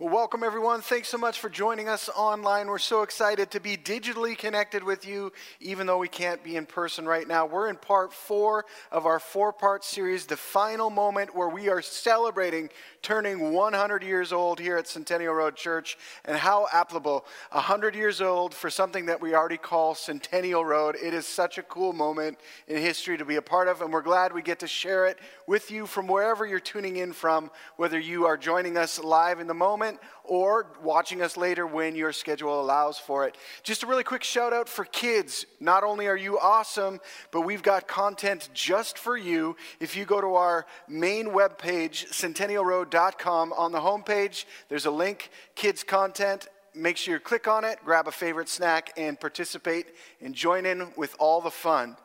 Well, welcome everyone. Thanks so much for joining us online. We're so excited to be digitally connected with you, even though we can't be in person right now. We're in part four of our four part series, the final moment where we are celebrating turning 100 years old here at Centennial Road Church. And how applicable 100 years old for something that we already call Centennial Road. It is such a cool moment in history to be a part of, and we're glad we get to share it with you from wherever you're tuning in from, whether you are joining us live in the moment moment or watching us later when your schedule allows for it. Just a really quick shout out for kids. Not only are you awesome, but we've got content just for you. If you go to our main webpage, centennialroad.com, on the homepage, there's a link, kids content make sure you click on it, grab a favorite snack, and participate and join in with all the fun.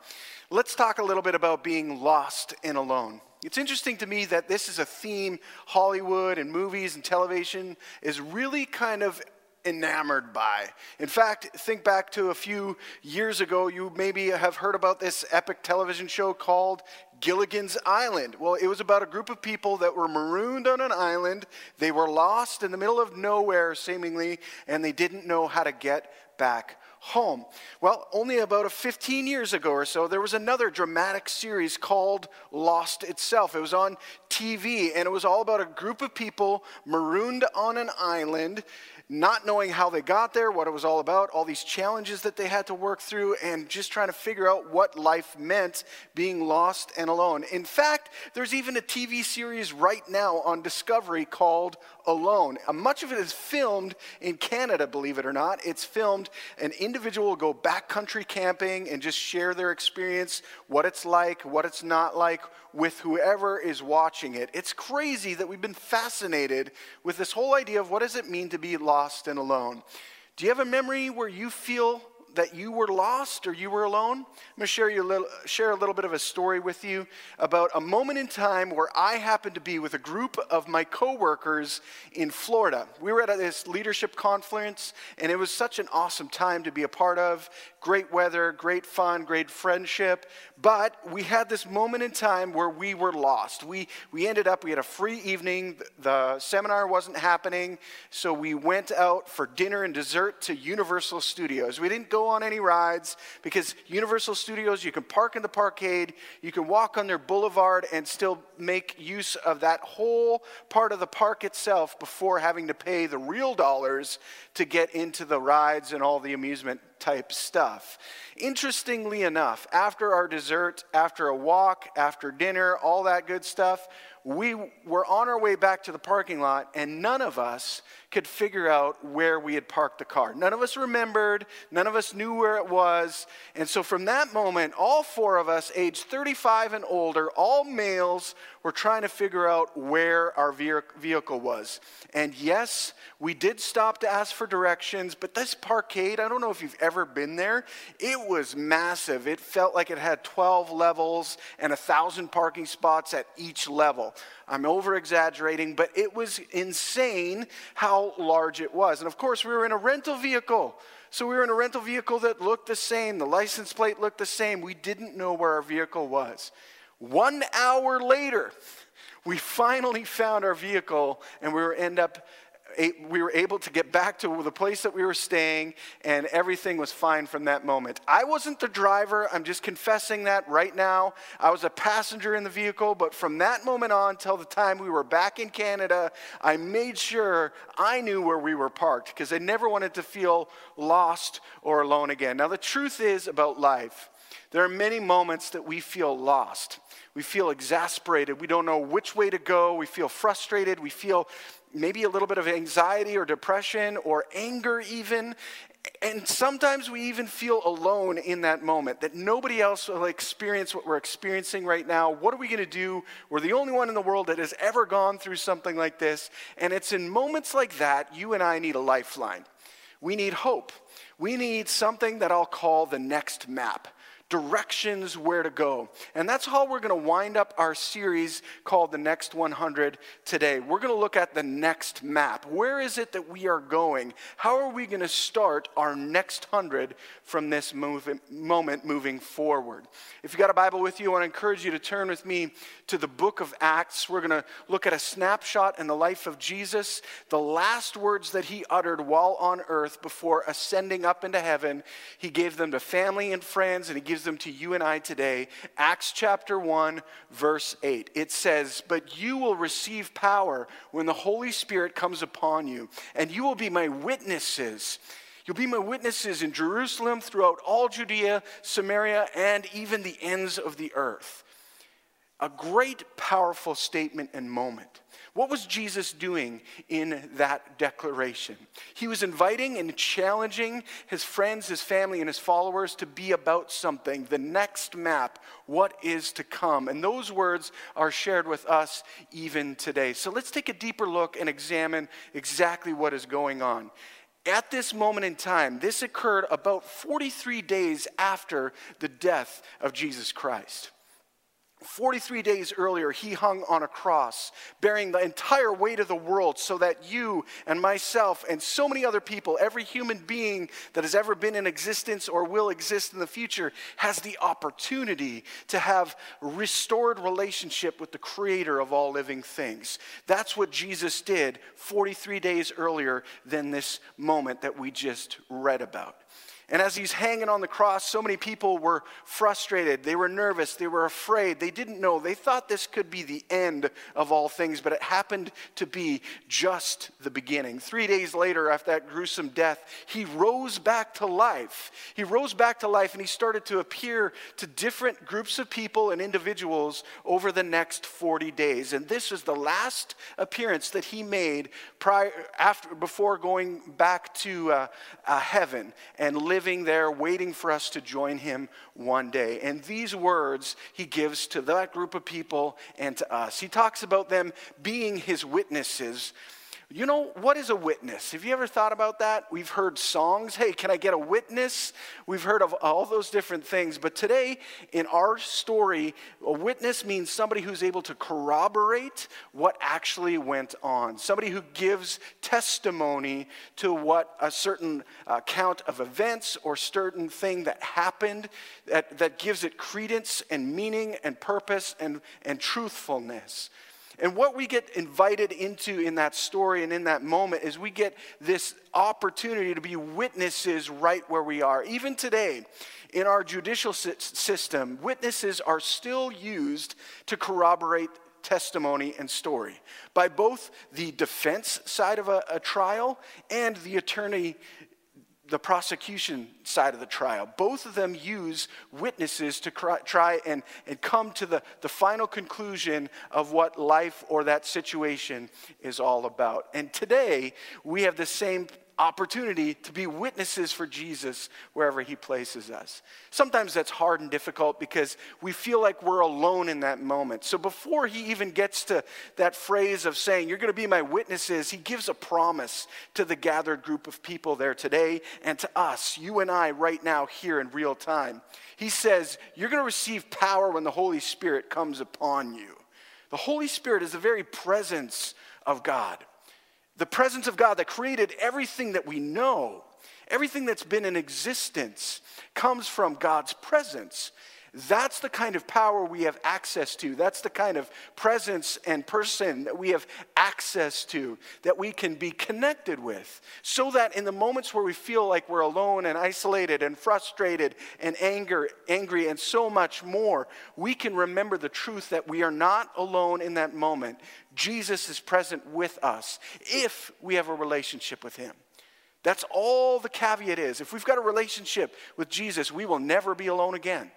Let's talk a little bit about being lost and alone. It's interesting to me that this is a theme Hollywood and movies and television is really kind of enamored by. In fact, think back to a few years ago, you maybe have heard about this epic television show called Gilligan's Island. Well, it was about a group of people that were marooned on an island. They were lost in the middle of nowhere, seemingly, and they didn't know how to get back home. Well, only about 15 years ago or so, there was another dramatic series called Lost itself. It was on TV, and it was all about a group of people marooned on an island not knowing how they got there, what it was all about, all these challenges that they had to work through, and just trying to figure out what life meant being lost and alone. In fact, there's even a TV series right now on Discovery called Alone. Uh, much of it is filmed in Canada, believe it or not. It's filmed, an individual will go backcountry camping and just share their experience, what it's like, what it's not like, with whoever is watching it. It's crazy that we've been fascinated with this whole idea of what does it mean to be lost and alone. Do you have a memory where you feel that you were lost or you were alone? I'm going to share, you a little, share a little bit of a story with you about a moment in time where I happened to be with a group of my coworkers in Florida. We were at this leadership conference, and it was such an awesome time to be a part of. Great weather, great fun, great friendship. But we had this moment in time where we were lost. We, we ended up, we had a free evening. The seminar wasn't happening, so we went out for dinner and dessert to Universal Studios. We didn't go on any rides because Universal Studios, you can park in the parkade, you can walk on their boulevard and still make use of that whole part of the park itself before having to pay the real dollars to get into the rides and all the amusement type stuff. Interestingly enough, after our dessert, after a walk, after dinner, all that good stuff, we were on our way back to the parking lot, and none of us could figure out where we had parked the car. None of us remembered, none of us knew where it was. And so from that moment, all four of us, age 35 and older, all males, were trying to figure out where our vehicle was. And yes, we did stop to ask for directions, but this parkade, I don't know if you've ever been there, it was massive. It felt like it had 12 levels and a thousand parking spots at each level. I'm over exaggerating, but it was insane how large it was. And of course, we were in a rental vehicle. So we were in a rental vehicle that looked the same. The license plate looked the same. We didn't know where our vehicle was. One hour later, we finally found our vehicle and we were end up we were able to get back to the place that we were staying, and everything was fine from that moment. I wasn't the driver. I'm just confessing that right now. I was a passenger in the vehicle, but from that moment on till the time we were back in Canada, I made sure I knew where we were parked because I never wanted to feel lost or alone again. Now, the truth is about life. There are many moments that we feel lost. We feel exasperated. We don't know which way to go. We feel frustrated. We feel maybe a little bit of anxiety or depression or anger, even. And sometimes we even feel alone in that moment, that nobody else will experience what we're experiencing right now. What are we going to do? We're the only one in the world that has ever gone through something like this. And it's in moments like that, you and I need a lifeline. We need hope. We need something that I'll call the next map directions where to go. And that's how we're going to wind up our series called The Next 100 today. We're going to look at the next map. Where is it that we are going? How are we going to start our next 100 from this move, moment moving forward? If you got a Bible with you, I want to encourage you to turn with me to the book of Acts. We're going to look at a snapshot in the life of Jesus, the last words that he uttered while on earth before ascending up into heaven. He gave them to family and friends, and he gives gives them to you and I today. Acts chapter 1, verse 8. It says, But you will receive power when the Holy Spirit comes upon you, and you will be my witnesses. You'll be my witnesses in Jerusalem, throughout all Judea, Samaria, and even the ends of the earth. A great, powerful statement and moment. What was Jesus doing in that declaration? He was inviting and challenging his friends, his family, and his followers to be about something, the next map, what is to come. And those words are shared with us even today. So let's take a deeper look and examine exactly what is going on. At this moment in time, this occurred about 43 days after the death of Jesus Christ. 43 days earlier, he hung on a cross, bearing the entire weight of the world so that you and myself and so many other people, every human being that has ever been in existence or will exist in the future, has the opportunity to have restored relationship with the creator of all living things. That's what Jesus did 43 days earlier than this moment that we just read about. And as he's hanging on the cross, so many people were frustrated. They were nervous. They were afraid. They didn't know. They thought this could be the end of all things, but it happened to be just the beginning. Three days later, after that gruesome death, he rose back to life. He rose back to life and he started to appear to different groups of people and individuals over the next 40 days. And this was the last appearance that he made prior, after, before going back to uh, uh, heaven and living living there, waiting for us to join him one day. And these words he gives to that group of people and to us. He talks about them being his witnesses you know, what is a witness? Have you ever thought about that? We've heard songs. Hey, can I get a witness? We've heard of all those different things. But today, in our story, a witness means somebody who's able to corroborate what actually went on, somebody who gives testimony to what a certain account of events or certain thing that happened that, that gives it credence and meaning and purpose and, and truthfulness. And what we get invited into in that story and in that moment is we get this opportunity to be witnesses right where we are. Even today, in our judicial system, witnesses are still used to corroborate testimony and story by both the defense side of a, a trial and the attorney the prosecution side of the trial. Both of them use witnesses to try and, and come to the, the final conclusion of what life or that situation is all about. And today, we have the same opportunity to be witnesses for Jesus wherever he places us. Sometimes that's hard and difficult because we feel like we're alone in that moment. So before he even gets to that phrase of saying, You're going to be my witnesses, he gives a promise to the gathered group of people there today and to us, you and I, right now, here in real time. He says, You're going to receive power when the Holy Spirit comes upon you. The Holy Spirit is the very presence of God the presence of God that created everything that we know, everything that's been in existence, comes from God's presence. That's the kind of power we have access to. That's the kind of presence and person that we have access to, that we can be connected with. So that in the moments where we feel like we're alone and isolated and frustrated and anger, angry and so much more, we can remember the truth that we are not alone in that moment. Jesus is present with us if we have a relationship with Him. That's all the caveat is. If we've got a relationship with Jesus, we will never be alone again.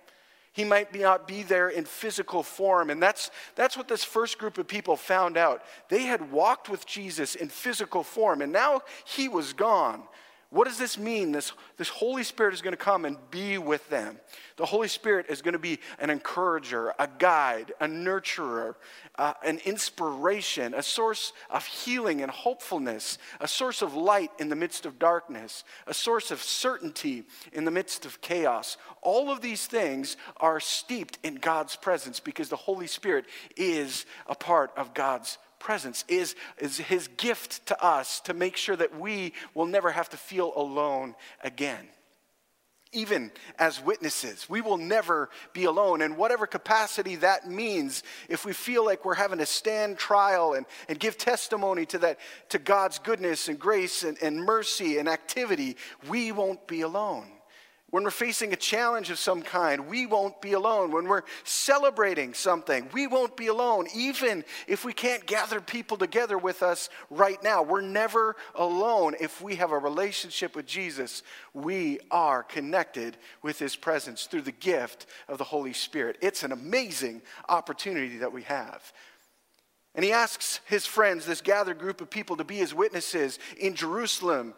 He might not be there in physical form. And that's, that's what this first group of people found out. They had walked with Jesus in physical form, and now he was gone. What does this mean? This, this Holy Spirit is going to come and be with them. The Holy Spirit is going to be an encourager, a guide, a nurturer, uh, an inspiration, a source of healing and hopefulness, a source of light in the midst of darkness, a source of certainty in the midst of chaos. All of these things are steeped in God's presence because the Holy Spirit is a part of God's presence, is, is his gift to us to make sure that we will never have to feel alone again. Even as witnesses, we will never be alone. In whatever capacity that means, if we feel like we're having to stand trial and, and give testimony to, that, to God's goodness and grace and, and mercy and activity, we won't be alone. When we're facing a challenge of some kind, we won't be alone. When we're celebrating something, we won't be alone. Even if we can't gather people together with us right now, we're never alone. If we have a relationship with Jesus, we are connected with his presence through the gift of the Holy Spirit. It's an amazing opportunity that we have. And he asks his friends, this gathered group of people, to be his witnesses in Jerusalem,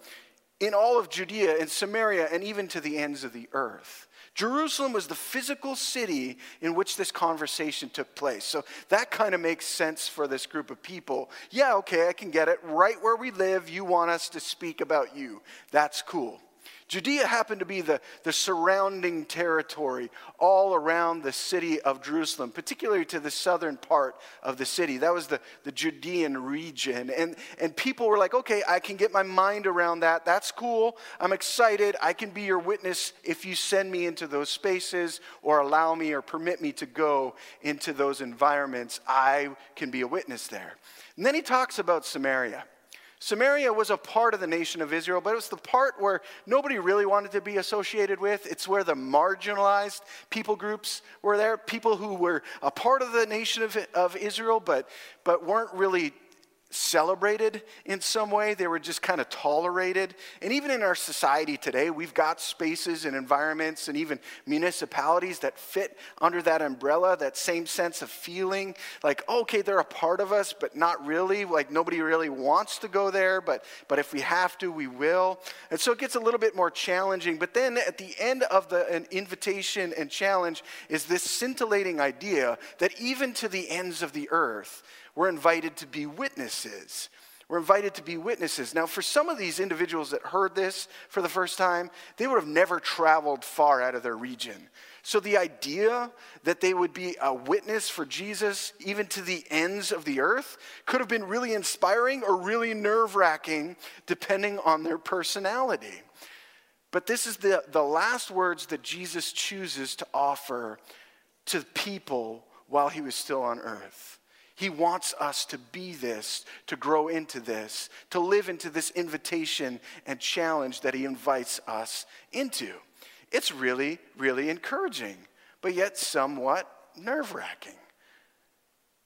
in all of Judea and Samaria and even to the ends of the earth. Jerusalem was the physical city in which this conversation took place. So that kind of makes sense for this group of people. Yeah, okay, I can get it. Right where we live, you want us to speak about you. That's cool. Judea happened to be the, the surrounding territory all around the city of Jerusalem, particularly to the southern part of the city. That was the, the Judean region. And, and people were like, okay, I can get my mind around that. That's cool. I'm excited. I can be your witness if you send me into those spaces or allow me or permit me to go into those environments. I can be a witness there. And then he talks about Samaria. Samaria was a part of the nation of Israel, but it was the part where nobody really wanted to be associated with. It's where the marginalized people groups were there, people who were a part of the nation of, of Israel, but, but weren't really celebrated in some way, they were just kind of tolerated. And even in our society today, we've got spaces and environments and even municipalities that fit under that umbrella, that same sense of feeling like, okay, they're a part of us, but not really. Like nobody really wants to go there, but, but if we have to, we will. And so it gets a little bit more challenging. But then at the end of the an invitation and challenge is this scintillating idea that even to the ends of the earth, we're invited to be witnesses. We're invited to be witnesses. Now, for some of these individuals that heard this for the first time, they would have never traveled far out of their region. So, the idea that they would be a witness for Jesus, even to the ends of the earth, could have been really inspiring or really nerve wracking, depending on their personality. But this is the, the last words that Jesus chooses to offer to people while he was still on earth. He wants us to be this, to grow into this, to live into this invitation and challenge that He invites us into. It's really, really encouraging, but yet somewhat nerve wracking.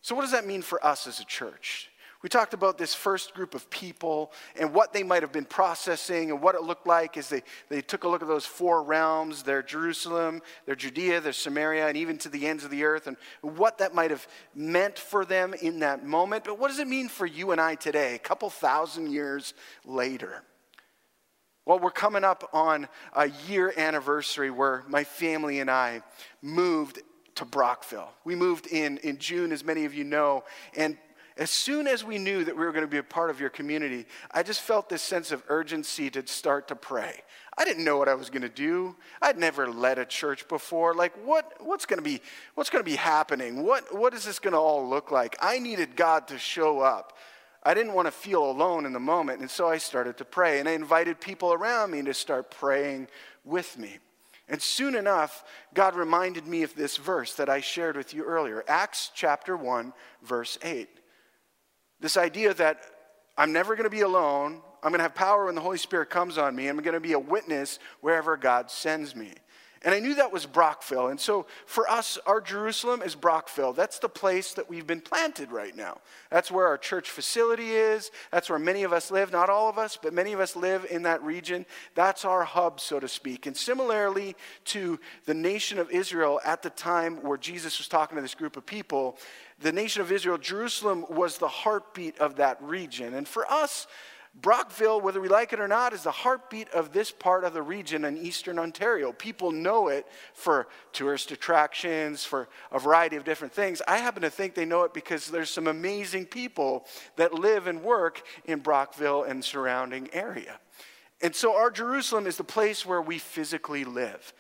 So, what does that mean for us as a church? We talked about this first group of people and what they might have been processing and what it looked like as they, they took a look at those four realms their Jerusalem, their Judea, their Samaria, and even to the ends of the earth, and what that might have meant for them in that moment. But what does it mean for you and I today, a couple thousand years later? Well, we're coming up on a year anniversary where my family and I moved to Brockville. We moved in in June, as many of you know, and as soon as we knew that we were going to be a part of your community, I just felt this sense of urgency to start to pray. I didn't know what I was going to do. I'd never led a church before. Like, what, what's going to be, what's going to be happening? What, what is this going to all look like? I needed God to show up. I didn't want to feel alone in the moment, and so I started to pray. And I invited people around me to start praying with me. And soon enough, God reminded me of this verse that I shared with you earlier Acts chapter 1, verse 8. This idea that I'm never going to be alone. I'm going to have power when the Holy Spirit comes on me. I'm going to be a witness wherever God sends me. And I knew that was Brockville. And so for us, our Jerusalem is Brockville. That's the place that we've been planted right now. That's where our church facility is. That's where many of us live. Not all of us, but many of us live in that region. That's our hub, so to speak. And similarly to the nation of Israel at the time where Jesus was talking to this group of people, the nation of Israel, Jerusalem was the heartbeat of that region. And for us, Brockville, whether we like it or not, is the heartbeat of this part of the region in eastern Ontario. People know it for tourist attractions, for a variety of different things. I happen to think they know it because there's some amazing people that live and work in Brockville and surrounding area. And so our Jerusalem is the place where we physically live,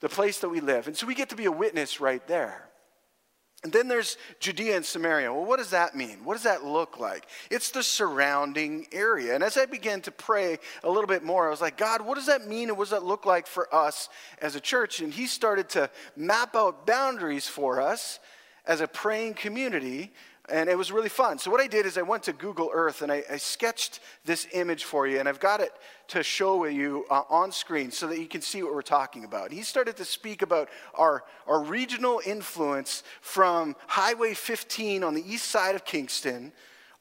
the place that we live. And so we get to be a witness right there. And then there's Judea and Samaria. Well, what does that mean? What does that look like? It's the surrounding area. And as I began to pray a little bit more, I was like, God, what does that mean and what does that look like for us as a church? And He started to map out boundaries for us as a praying community and it was really fun. So, what I did is I went to Google Earth and I, I sketched this image for you, and I've got it to show you uh, on screen so that you can see what we're talking about. He started to speak about our, our regional influence from Highway 15 on the east side of Kingston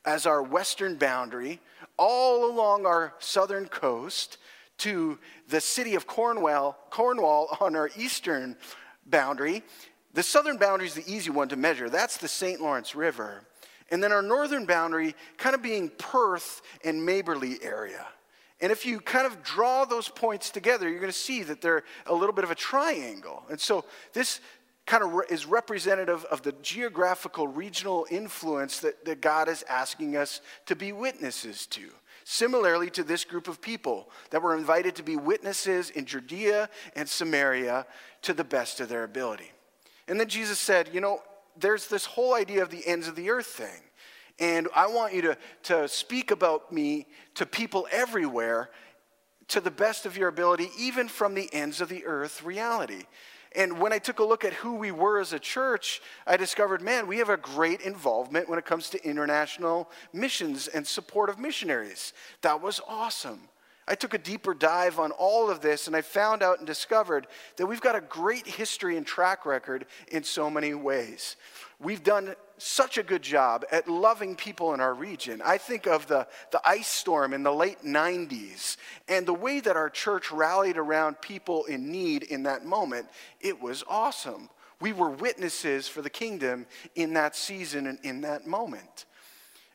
as our western boundary, all along our southern coast to the city of Cornwall, Cornwall on our eastern boundary, the southern boundary is the easy one to measure. That's the St. Lawrence River. And then our northern boundary kind of being Perth and Maberly area. And if you kind of draw those points together, you're going to see that they're a little bit of a triangle. And so this kind of is representative of the geographical regional influence that, that God is asking us to be witnesses to. Similarly to this group of people that were invited to be witnesses in Judea and Samaria to the best of their ability. And then Jesus said, You know, there's this whole idea of the ends of the earth thing. And I want you to, to speak about me to people everywhere to the best of your ability, even from the ends of the earth reality. And when I took a look at who we were as a church, I discovered, man, we have a great involvement when it comes to international missions and support of missionaries. That was awesome. I took a deeper dive on all of this and I found out and discovered that we've got a great history and track record in so many ways. We've done such a good job at loving people in our region. I think of the, the ice storm in the late 90s and the way that our church rallied around people in need in that moment. It was awesome. We were witnesses for the kingdom in that season and in that moment.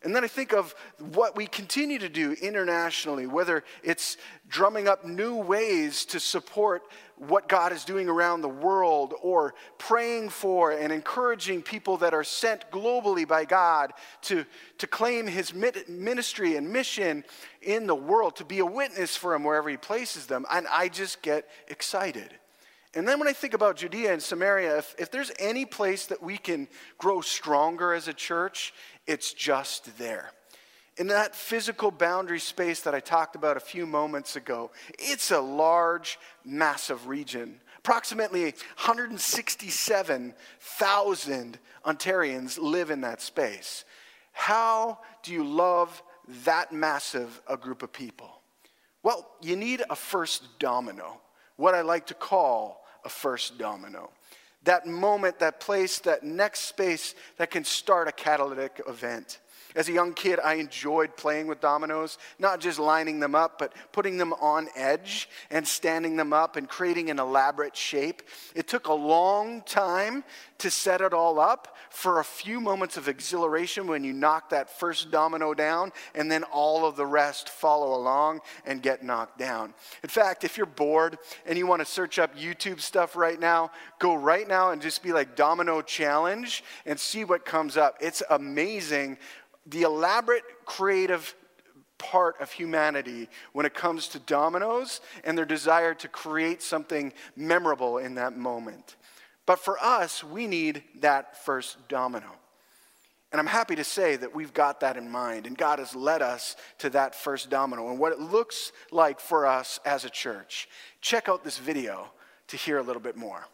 And then I think of what we continue to do internationally, whether it's drumming up new ways to support what God is doing around the world, or praying for and encouraging people that are sent globally by God to, to claim His ministry and mission in the world, to be a witness for Him wherever He places them. And I just get excited. And then when I think about Judea and Samaria, if, if there's any place that we can grow stronger as a church, it's just there. In that physical boundary space that I talked about a few moments ago, it's a large, massive region. Approximately 167,000 Ontarians live in that space. How do you love that massive a group of people? Well, you need a first domino, what I like to call a first domino that moment, that place, that next space that can start a catalytic event. As a young kid, I enjoyed playing with dominoes, not just lining them up, but putting them on edge and standing them up and creating an elaborate shape. It took a long time to set it all up for a few moments of exhilaration when you knock that first domino down, and then all of the rest follow along and get knocked down. In fact, if you're bored and you want to search up YouTube stuff right now, go right now and just be like domino challenge and see what comes up. It's amazing the elaborate creative part of humanity when it comes to dominoes and their desire to create something memorable in that moment. But for us, we need that first domino. And I'm happy to say that we've got that in mind, and God has led us to that first domino and what it looks like for us as a church. Check out this video to hear a little bit more.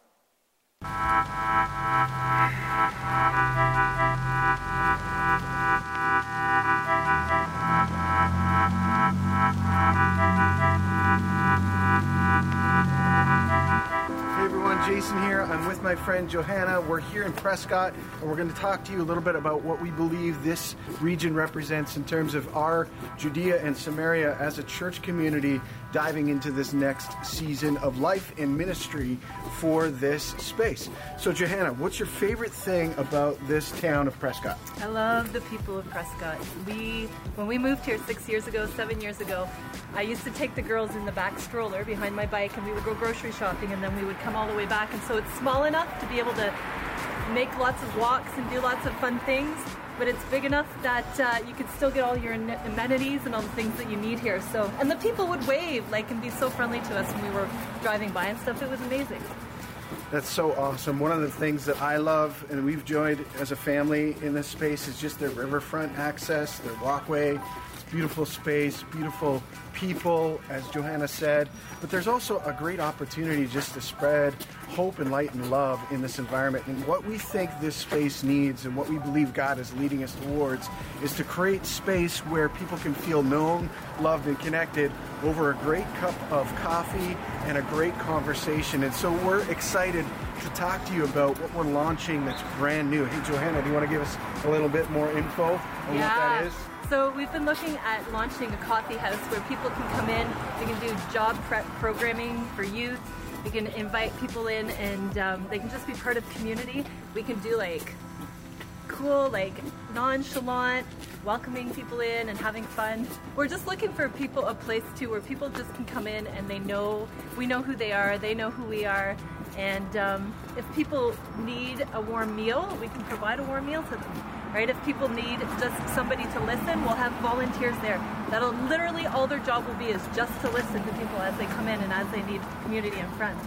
Jason here. I'm with my friend Johanna. We're here in Prescott, and we're going to talk to you a little bit about what we believe this region represents in terms of our Judea and Samaria as a church community diving into this next season of life and ministry for this space. So, Johanna, what's your favorite thing about this town of Prescott? I love the people of Prescott. We, when we moved here six years ago, seven years ago, I used to take the girls in the back stroller behind my bike, and we would go grocery shopping, and then we would come all the way back. And so it's small enough to be able to make lots of walks and do lots of fun things but it's big enough that uh, you could still get all your amenities and all the things that you need here. So, and the people would wave like and be so friendly to us when we were driving by and stuff. It was amazing. That's so awesome. One of the things that I love and we've joined as a family in this space is just their riverfront access, their walkway. Beautiful space, beautiful people, as Johanna said. But there's also a great opportunity just to spread hope and light and love in this environment. And what we think this space needs and what we believe God is leading us towards is to create space where people can feel known, loved, and connected over a great cup of coffee and a great conversation. And so we're excited to talk to you about what we're launching that's brand new. Hey, Johanna, do you want to give us a little bit more info on yeah. what that is? So we've been looking at launching a coffee house where people can come in, they can do job prep programming for youth, we can invite people in and um, they can just be part of community. We can do like cool, like nonchalant, welcoming people in and having fun. We're just looking for people, a place to where people just can come in and they know, we know who they are, they know who we are. And um, if people need a warm meal, we can provide a warm meal to them right? If people need just somebody to listen, we'll have volunteers there. That'll literally all their job will be is just to listen to people as they come in and as they need community and friends.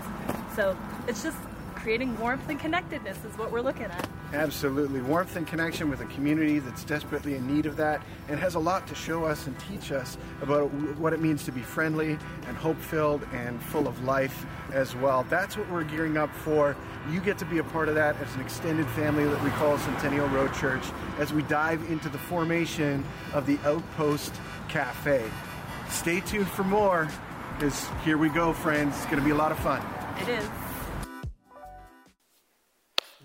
So it's just creating warmth and connectedness is what we're looking at. Absolutely. Warmth and connection with a community that's desperately in need of that and has a lot to show us and teach us about what it means to be friendly and hope filled and full of life as well. That's what we're gearing up for. You get to be a part of that as an extended family that we call Centennial Road Church as we dive into the formation of the Outpost Cafe. Stay tuned for more because here we go, friends. It's going to be a lot of fun. It is.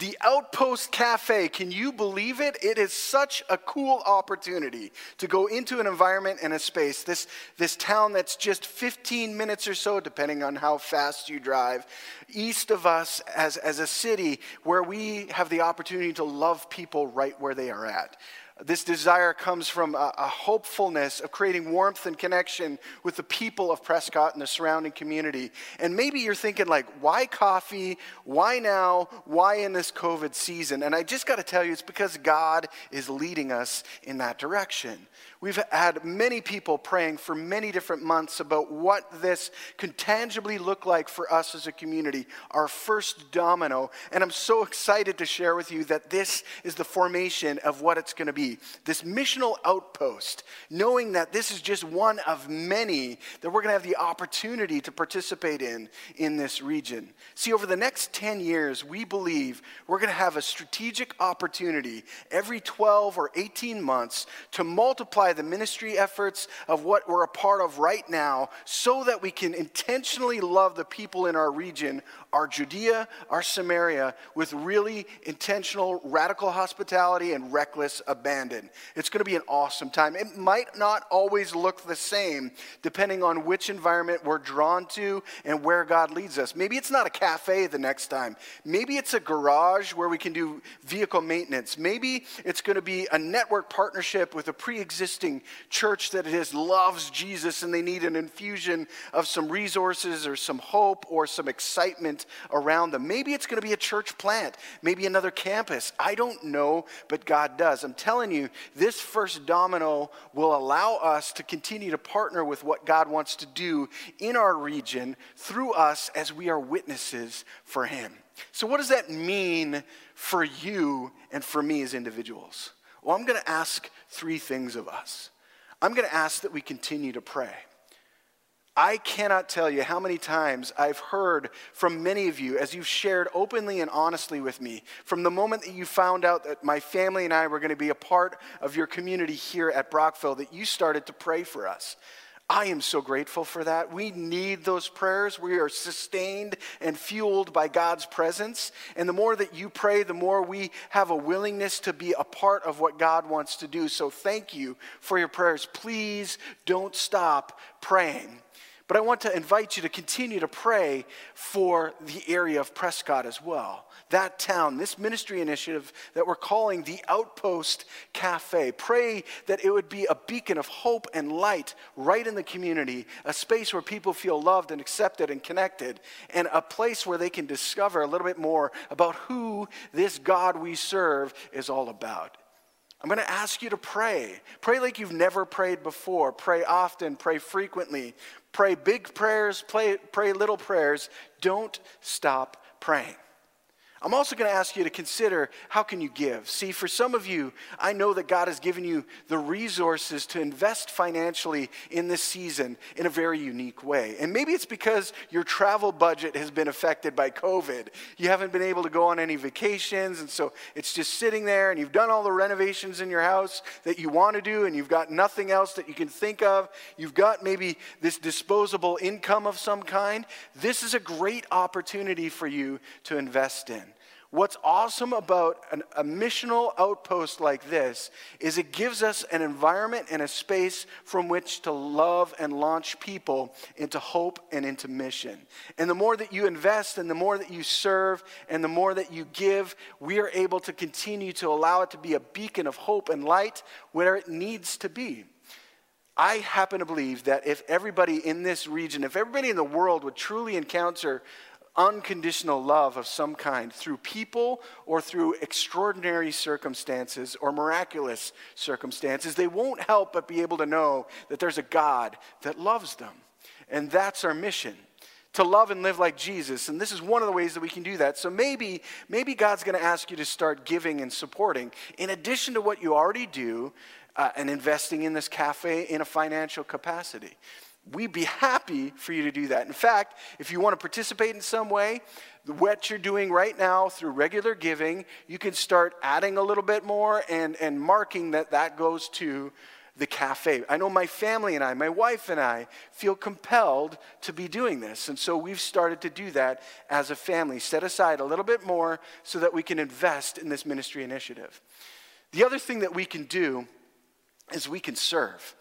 The Outpost Cafe, can you believe it? It is such a cool opportunity to go into an environment and a space. This, this town that's just 15 minutes or so, depending on how fast you drive, east of us as, as a city where we have the opportunity to love people right where they are at. This desire comes from a, a, hopefulness of creating warmth and connection with the people of Prescott and the surrounding community. And maybe you're thinking, like, why coffee? Why now? Why in this COVID season? And I just got to tell you, it's because God is leading us in that direction. We've had many people praying for many different months about what this can tangibly look like for us as a community, our first domino. And I'm so excited to share with you that this is the formation of what it's going to be this missional outpost, knowing that this is just one of many that we're going to have the opportunity to participate in in this region. See, over the next 10 years, we believe we're going to have a strategic opportunity every 12 or 18 months to multiply the ministry efforts of what we're a part of right now so that we can intentionally love the people in our region, our Judea, our Samaria, with really intentional, radical hospitality and reckless abandon. It's going to be an awesome time. It might not always look the same depending on which environment we're drawn to and where God leads us. Maybe it's not a cafe the next time. Maybe it's a garage where we can do vehicle maintenance. Maybe it's going to be a network partnership with a pre existing existing church that is loves Jesus and they need an infusion of some resources or some hope or some excitement around them. Maybe it's going to be a church plant, maybe another campus. I don't know, but God does. I'm telling you, this first domino will allow us to continue to partner with what God wants to do in our region through us as we are witnesses for Him. So, what does that mean for you and for me as individuals? Well, I'm going to ask three things of us. I'm going to ask that we continue to pray. I cannot tell you how many times I've heard from many of you as you've shared openly and honestly with me from the moment that you found out that my family and I were going to be a part of your community here at Brockville that you started to pray for us. I am so grateful for that. We need those prayers. We are sustained and fueled by God's presence. And the more that you pray, the more we have a willingness to be a part of what God wants to do. So thank you for your prayers. Please don't stop praying. But I want to invite you to continue to pray for the area of Prescott as well that town, this ministry initiative that we're calling the Outpost Cafe. Pray that it would be a beacon of hope and light right in the community, a space where people feel loved and accepted and connected, and a place where they can discover a little bit more about who this God we serve is all about. I'm going to ask you to pray. Pray like you've never prayed before. Pray often, pray frequently. Pray big prayers, pray, pray little prayers. Don't stop praying. I'm also going to ask you to consider how can you give? See, for some of you, I know that God has given you the resources to invest financially in this season in a very unique way. And maybe it's because your travel budget has been affected by COVID. You haven't been able to go on any vacations, and so it's just sitting there, and you've done all the renovations in your house that you want to do, and you've got nothing else that you can think of. You've got maybe this disposable income of some kind. This is a great opportunity for you to invest in. What's awesome about an, a missional outpost like this is it gives us an environment and a space from which to love and launch people into hope and into mission. And the more that you invest and the more that you serve and the more that you give, we are able to continue to allow it to be a beacon of hope and light where it needs to be. I happen to believe that if everybody in this region, if everybody in the world would truly encounter unconditional love of some kind through people or through extraordinary circumstances or miraculous circumstances, they won't help but be able to know that there's a God that loves them. And that's our mission to love and live like Jesus. And this is one of the ways that we can do that. So maybe, maybe God's going to ask you to start giving and supporting in addition to what you already do uh, and investing in this cafe in a financial capacity we'd be happy for you to do that. In fact, if you want to participate in some way, what you're doing right now through regular giving, you can start adding a little bit more and, and marking that that goes to the cafe. I know my family and I, my wife and I, feel compelled to be doing this. And so we've started to do that as a family, set aside a little bit more so that we can invest in this ministry initiative. The other thing that we can do is we can serve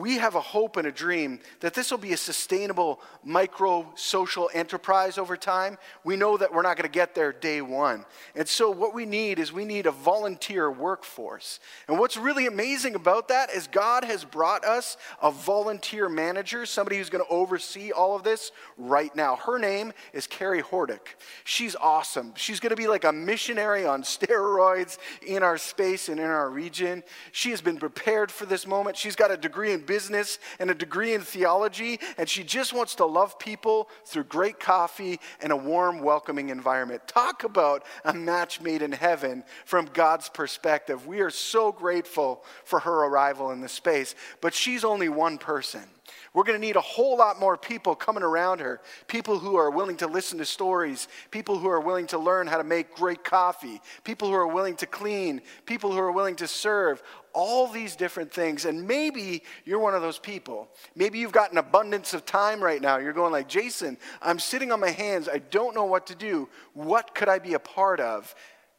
we have a hope and a dream that this will be a sustainable micro social enterprise over time. We know that we're not going to get there day one. And so, what we need is we need a volunteer workforce. And what's really amazing about that is God has brought us a volunteer manager, somebody who's going to oversee all of this right now. Her name is Carrie Hordick. She's awesome. She's going to be like a missionary on steroids in our space and in our region. She has been prepared for this moment. She's got a degree in business and a degree in theology, and she just wants to love people through great coffee and a warm, welcoming environment. Talk about a match made in heaven from God's perspective. We are so grateful for her arrival in this space, but she's only one person. We're going to need a whole lot more people coming around her. People who are willing to listen to stories, people who are willing to learn how to make great coffee, people who are willing to clean, people who are willing to serve, all these different things. And maybe you're one of those people. Maybe you've got an abundance of time right now. You're going like, Jason, I'm sitting on my hands. I don't know what to do. What could I be a part of?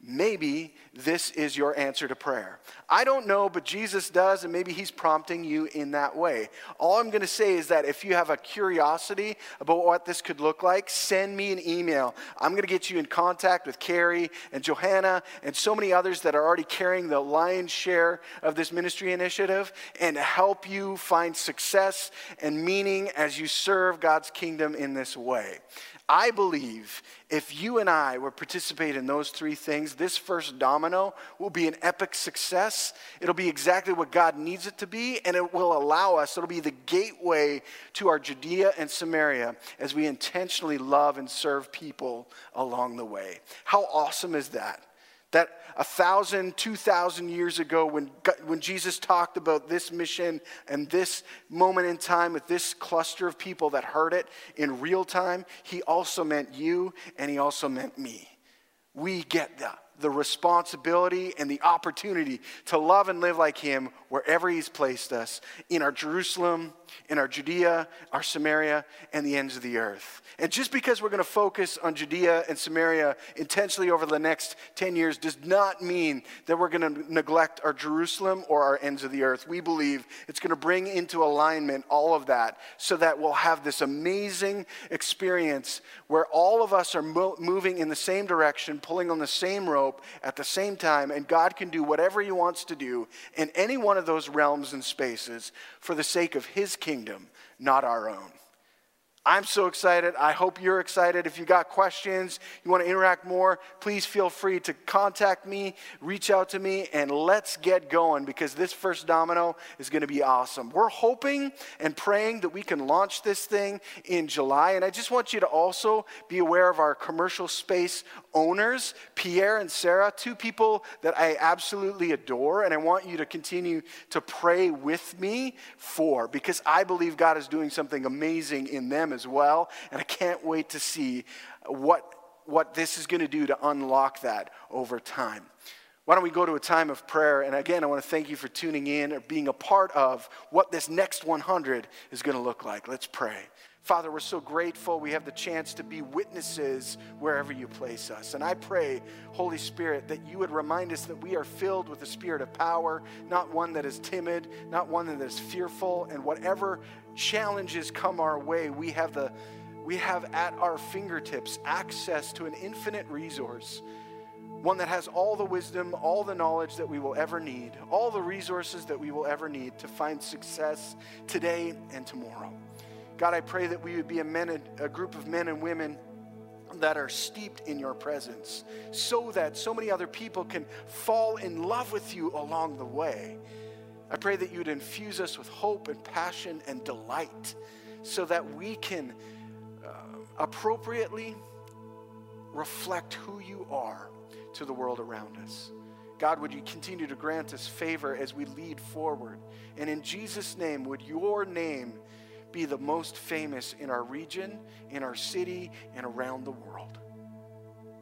Maybe this is your answer to prayer. I don't know, but Jesus does, and maybe He's prompting you in that way. All I'm going to say is that if you have a curiosity about what this could look like, send me an email. I'm going to get you in contact with Carrie and Johanna and so many others that are already carrying the lion's share of this ministry initiative and help you find success and meaning as you serve God's kingdom in this way. I believe if you and I would participate in those three things, this first domino will be an epic success. It'll be exactly what God needs it to be, and it will allow us, it'll be the gateway to our Judea and Samaria as we intentionally love and serve people along the way. How awesome is that? That a thousand, two thousand years ago, when, when Jesus talked about this mission and this moment in time with this cluster of people that heard it in real time, he also meant you and he also meant me. We get that the responsibility and the opportunity to love and live like Him wherever He's placed us in our Jerusalem, in our Judea, our Samaria, and the ends of the earth. And just because we're going to focus on Judea and Samaria intensely over the next 10 years does not mean that we're going to neglect our Jerusalem or our ends of the earth. We believe it's going to bring into alignment all of that so that we'll have this amazing experience where all of us are mo- moving in the same direction, pulling on the same rope at the same time, and God can do whatever He wants to do in any one of those realms and spaces for the sake of His kingdom, not our own. I'm so excited. I hope you're excited. If you got questions, you want to interact more, please feel free to contact me, reach out to me, and let's get going because this first domino is going to be awesome. We're hoping and praying that we can launch this thing in July. And I just want you to also be aware of our commercial space owners, Pierre and Sarah, two people that I absolutely adore. And I want you to continue to pray with me for because I believe God is doing something amazing in them as well. And I can't wait to see what, what this is going to do to unlock that over time. Why don't we go to a time of prayer? And again, I want to thank you for tuning in or being a part of what this next 100 is going to look like. Let's pray. Father, we're so grateful we have the chance to be witnesses wherever you place us. And I pray, Holy Spirit, that you would remind us that we are filled with the spirit of power, not one that is timid, not one that is fearful, and whatever challenges come our way, we have the we have at our fingertips access to an infinite resource, one that has all the wisdom, all the knowledge that we will ever need, all the resources that we will ever need to find success today and tomorrow. God, I pray that we would be a, men, a group of men and women that are steeped in your presence so that so many other people can fall in love with you along the way. I pray that you would infuse us with hope and passion and delight so that we can uh, appropriately reflect who you are to the world around us. God, would you continue to grant us favor as we lead forward? And in Jesus' name, would your name be the most famous in our region, in our city, and around the world?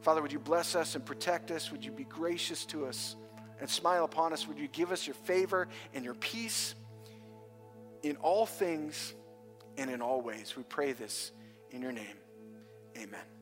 Father, would you bless us and protect us? Would you be gracious to us? and smile upon us. Would you give us your favor and your peace in all things and in all ways? We pray this in your name. Amen.